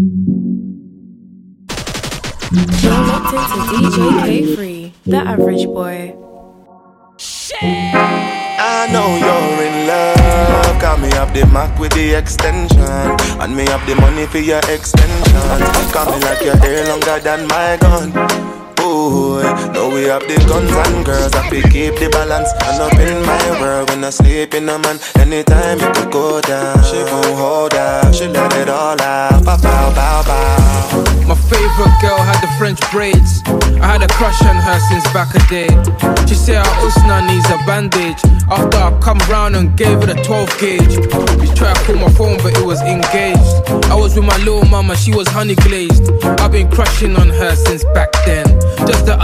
You're locked into DJ KayThreee, the average boy. Shit. I know you're in love. Got me up the Mac with the extension. And me up the money for your extension. Got me like your hair longer than my gun. Ooh, now we have the guns and girls we keep the balance. And up in my world when I sleep in a man. Anytime you could go down, she won't hold out. She let it all out. Bow, bow, bow, bow. My favorite girl had the French braids. I had a crush on her since back a day. She said her usna needs a bandage. After I come round and gave her the 12 gauge. She tried to call my phone, but it was engaged. I was with my little mama, she was honey glazed. I've been crushing on her since back then.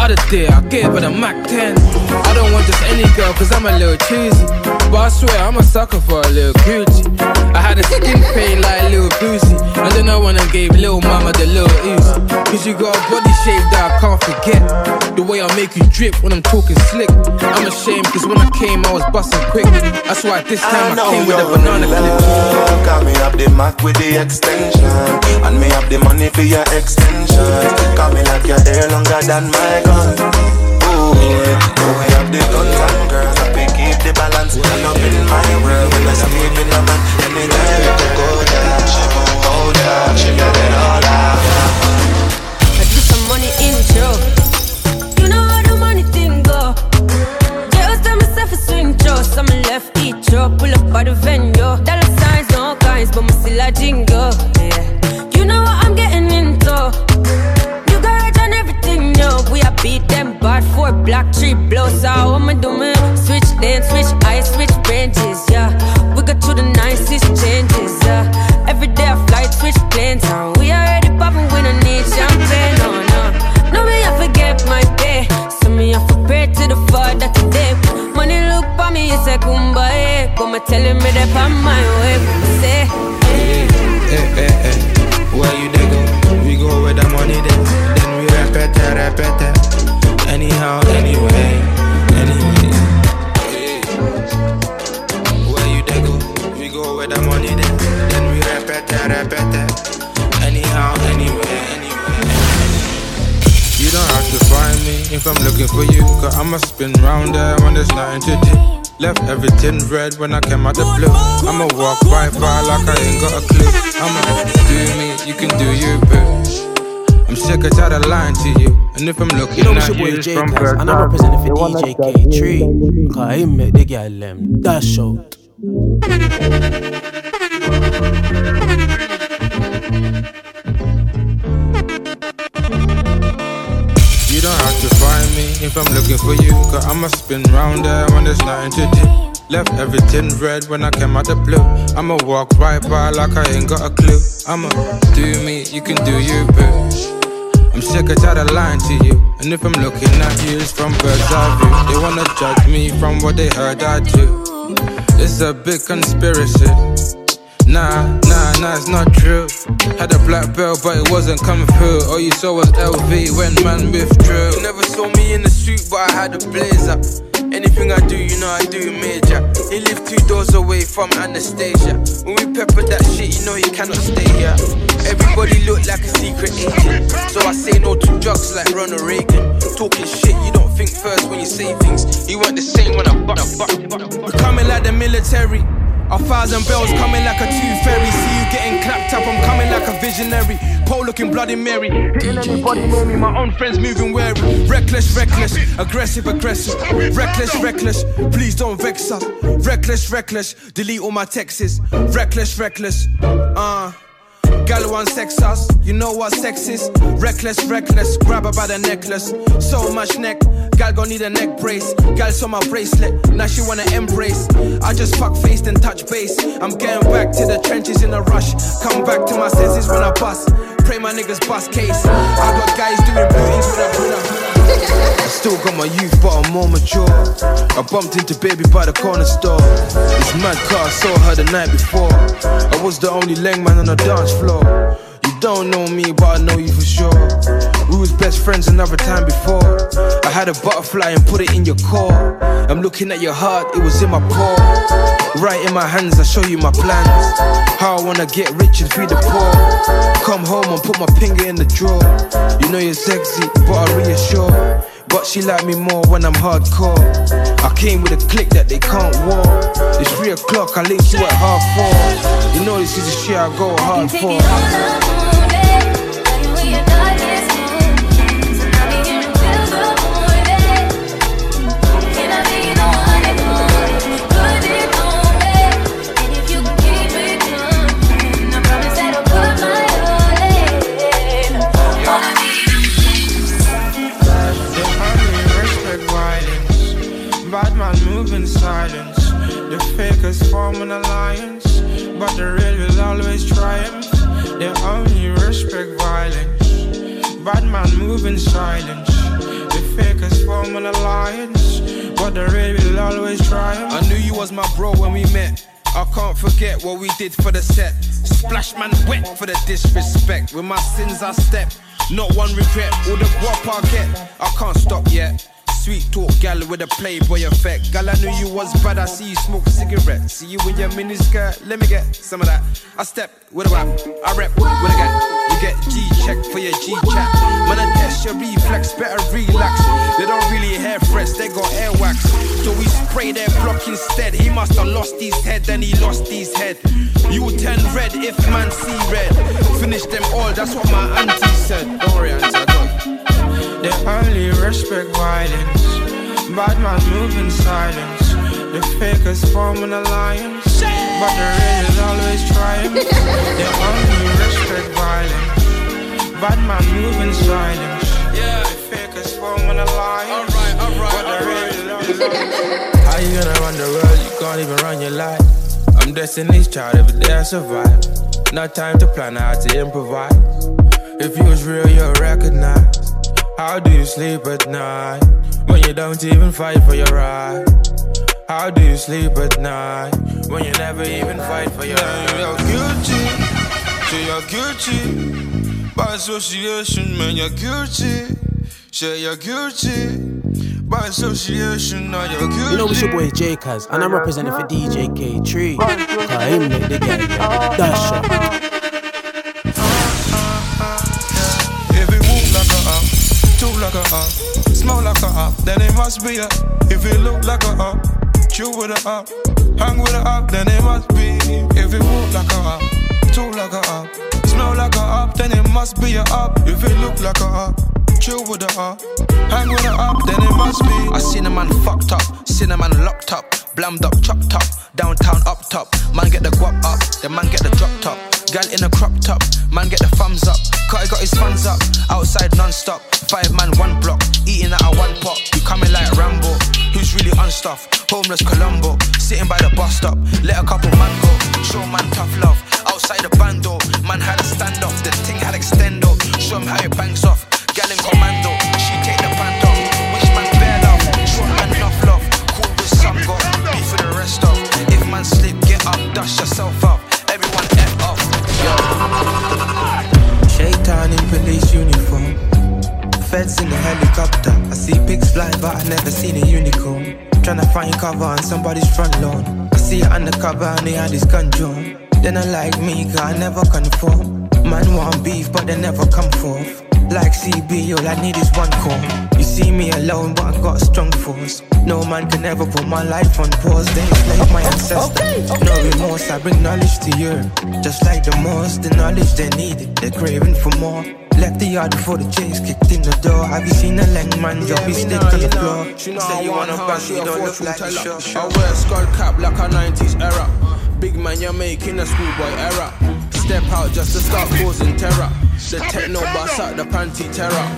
Just the other day, I gave her the Mac 10. I don't want just any girl, cause I'm a little cheesy. But I swear, I'm a sucker for a little Gucci. I had a skin pain like a Lil Boosie. And then I went and gave Lil Mama the little ooze. Cause you got a body shape that I can't forget. The way I make you drip when I'm talking slick. I'm ashamed cause when I came, I was busting quick. That's why this time I, know came with a banana clip. Got me Mac with the extension. And me have the money for your extension. Got me like your hair longer than my gun. Ooh, now we have the guns and girls we keep the balance. And up in my world when I sleep in a man. Anytime you could go down, she won't hold out. She let it all out. I do some money intro. You telling me that I'm my way. Say, Eh, eh, eh. Where you they go? We go where the money then. Then we repeat it, repeat it. Anyhow, anyway, anyway. Where you they go? We go where the money then. Then we repeat it, repeat it. Anyhow, anyway, anyway. You don't have to find me if I'm looking for you. Cause I'ma spin round there when there's nothing to do. Left everything red when I came out the blue. I'ma walk right by like I ain't got a clue. I'ma do me, you can do you, boo. I'm sick of tired of lying to you. And if I'm looking You know it's at your boy you J from Caz, birth, and I'm representing for DJ KayThreee. Cause I make the girl them dash out. If I'm looking for you. Cause I'ma spin round there when there's nothing to do. Left everything red when I came out the blue. I'ma walk right by like I ain't got a clue. I'ma do me, you can do you, boo. I'm sick of tired of lying to you. And if I'm looking at you, it's from bird's eye view. They wanna judge me from what they heard I do. It's a big conspiracy. Nah, nah, nah, it's not true. Had a black belt, but it wasn't coming through. All you saw was LV when man withdrew. You never saw me in the suit, but I had a blazer. Anything I do, you know I do major. He lived two doors away from Anastasia. When we pepper that shit, you know he cannot stay here. Everybody look like a secret agent. So I say no to drugs like Ronald Reagan. Talking shit, you don't think first when you say things. You weren't the same when I buck, coming like the military. A thousand bells coming like a tooth fairy. See you getting clapped up, I'm coming like a visionary. Pole looking bloody Mary. Didn't anybody know me? My own friends moving wary. Reckless, reckless, aggressive, aggressive. Reckless, reckless, please don't vex us. Reckless, reckless, delete all my texts. Reckless, reckless, uh. Gal want sex us, you know what sex is? Reckless, reckless, grab her by the necklace. So much neck, gal gon' need a neck brace. Gal saw my bracelet, now she wanna embrace. I just fuck face and touch base. I'm getting back to the trenches in a rush. Come back to my senses when I bust. Pray my niggas bust case. I got guys doing bootings with a Buddha. I still got my youth, but I'm more mature. I bumped into baby by the corner store. This mad car, I saw her the night before. I was the only lame man on the dance floor. You don't know me, but I know you for sure. We was best friends another time before. I had a butterfly and put it in your core. I'm looking at your heart, it was in my paw. Right in my hands, I show you my plans. How I wanna get rich and feed the poor. Come home and put my finger in the drawer. You know you're sexy, but I reassure. But she like me more when I'm hardcore. I came with a click that they can't walk. It's three o'clock, I linked you at half four. You know this is the shit I go hard for. Form an alliance, but the real will always triumph. They only respect violence. Bad man move in silence. The fakers form an alliance, but the real will always triumph. I knew you was my bro when we met. I can't forget what we did for the set. Splash man wet for the disrespect. With my sins I step, not one regret. All the guap I get, I can't stop yet. Sweet talk, gal with a playboy effect. Gal, I knew you was bad. I see you smoke a cigarette. See you in your miniskirt. Let me get some of that. I step with a rap. I rep with a gang. You get G check for your G chat. Man, I test your reflex. Better relax. They don't really hair fresh. They got air wax. So we spray their block instead. He must have lost his head. Then he lost his head. You turn red if man see red. Finish them all. That's what my auntie said. only respect violence. Bad man move in silence. The fakers form an alliance. But the real is always trying. they only respect violence. Bad man move in silence. Yeah. The fakers form an alliance. Alright, alright. But the real is always How you gonna run the world? You can't even run your life. I'm Destiny's child, every day I survive. No time to plan how to improvise. If you was real, you'll recognize. How do you sleep at night when you don't even fight for your right? How do you sleep at night when you never even fight for your right? You're guilty, so you're guilty by association, man. You're guilty, say you're guilty by association. Now you're guilty. You know it's your boy J Hus, and I'm representing for DJ K3. Cause him make the guy dash up. smell like a up, then it must be a. If it look like a up, chew with a up, hang with a up, then it must be. If it walk like a up, talk like a up, smell like a up, then it must be a up. If it look like a up, chill with a up, hang with a up, then it must be. I seen a man fucked up, seen a man locked up, blammed up, chopped up, downtown up top. Man get the guap up, the man get the drop top. Gal in a crop top, man get the thumbs up. Cutty got his funds up, outside non-stop. Five man, one block, eating out of one pot. You coming like Rambo, who's really unstuffed? Homeless Colombo, sitting by the bus stop. Let a couple man go, show man tough love. Outside the bando, man had a standoff. The thing had extendo, show him how it banks off. Feds in the helicopter. I see pigs fly, but I never seen a unicorn. Tryna find cover on somebody's front lawn. I see it undercover and he had his gun drawn. Then I like me, cause I never conform. Man want beef, but they never come forth. Like CB, all I need is one call. You see me alone, but I got a strong force. No man can ever put my life on pause. They enslaved my ancestors. No remorse, I bring knowledge to you. Just like the most, the knowledge they needed. They're craving for more. Left the yard before the chase kicked in the door. Have you seen a leg man drop his stick to the floor? Say you wanna bang, you don't look like the show. I wear a skull cap like a 90s era. Big man, you're making a schoolboy error. Step out just to start causing terror. The techno bust out the panty terror.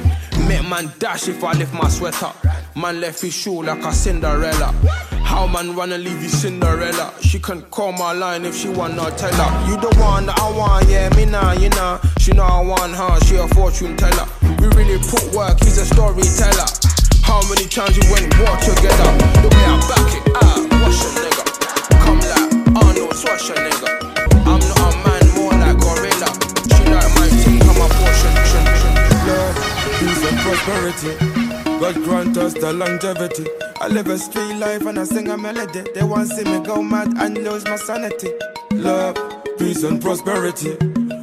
Make man dash if I lift my sweater. Man left his shoe like a Cinderella. How man wanna leave his Cinderella? She can call my line if she wanna tell her. You the one that I want, yeah, me nah, you know. She know I want her, she a fortune teller. We really put work, he's a storyteller. How many times we went war together? The way I back it out, wash a nigga. Come like Arnold Schwarzenegger. I'm not a man, more like gorilla. She like my a portion. Love, peace prosperity. God grant us the longevity. I live a street life and I sing a melody. They want to see me go mad and lose my sanity. Love, peace and prosperity.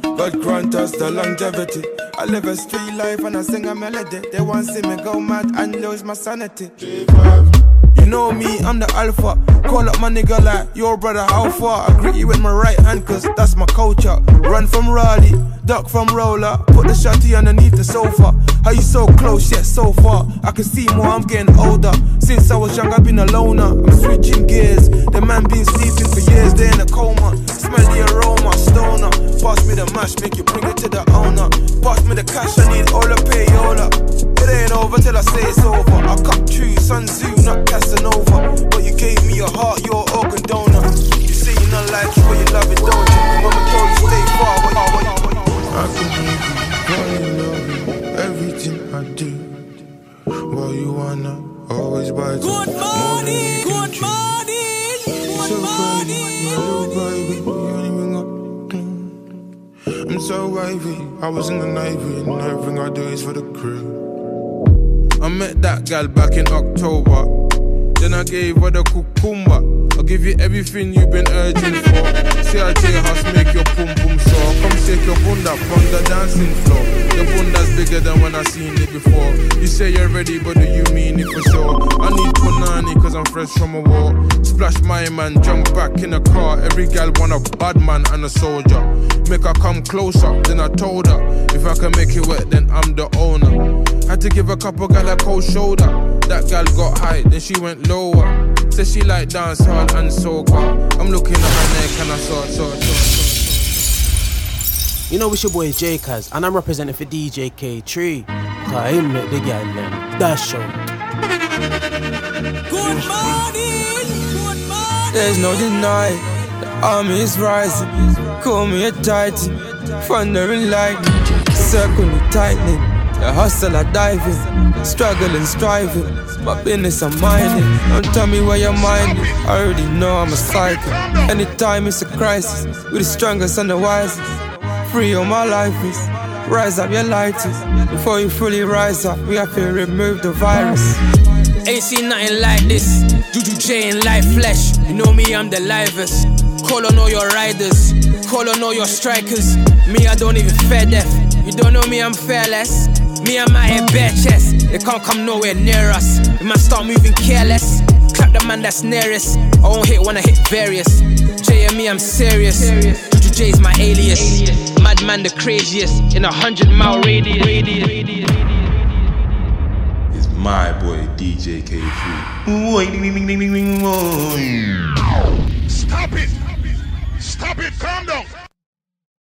God grant us the longevity. I live a street life and I sing a melody. They want to see me go mad and lose my sanity. You know me, I'm the alpha. Call up my nigga like, yo brother, how far? I greet you with my right hand, cause that's my culture. Run from Raleigh, duck from roller. Put the shotty underneath the sofa. How you so close yet so far? I can see more, I'm getting older. Since I was young, I've been a loner. I'm switching gears. The man been sleeping for years, they in a coma. Smell the aroma, stoner. Pass me the mash, make you bring it to the owner. Pass me the cash, I need all the payola. I'm so wavy, I was in the navy, and everything I do is for the crew. I met that gal back in October. Then I gave her the cucumber. I'll give you everything you've been urging for. Tell house make your pum pum sore. Come shake your bunda from the dancing floor. Your bunda's bigger than when I seen it before. You say you're ready, but do you mean it for sure? I need from a war. Splash my man, jump back in the car. Every gal want a bad man and a soldier. Make her come closer, then I told her. If I can make it wet, then I'm the owner. Had to give a couple gal a cold shoulder. That gal got high, then she went lower. Said she like dancehall and soca. I'm looking at her neck and I saw saw saw. You know, it's your boy J Hus, and I'm representing for DJ KayThreee. Cause make the girl them that show. There's no deny, the army is rising. Call me a titan, thundering lightning, circle me tightening. The hustle are diving, struggling, striving. My business I'm minding. Don't tell me where you're minding. I already know I'm a psycho. Anytime it's a crisis, we're the strongest and the wisest. Free all my life is. Rise up your lighters. Before you fully rise up, we have to remove the virus. Ain't seen nothing like this. Juju J in live flesh. You know me, I'm the livest. Call on all your riders. Call on all your strikers. Me, I don't even fear death. You don't know me, I'm fearless. Me, I'm out here bare chest. They can't come nowhere near us. We might start moving careless. Clap the man that's nearest. I won't hit when I hit various. J and me, I'm serious. Juju J is my alias. Madman the craziest in a hundred mile radius. It's my boy DJ K3. Stop it! Stop it! Calm down!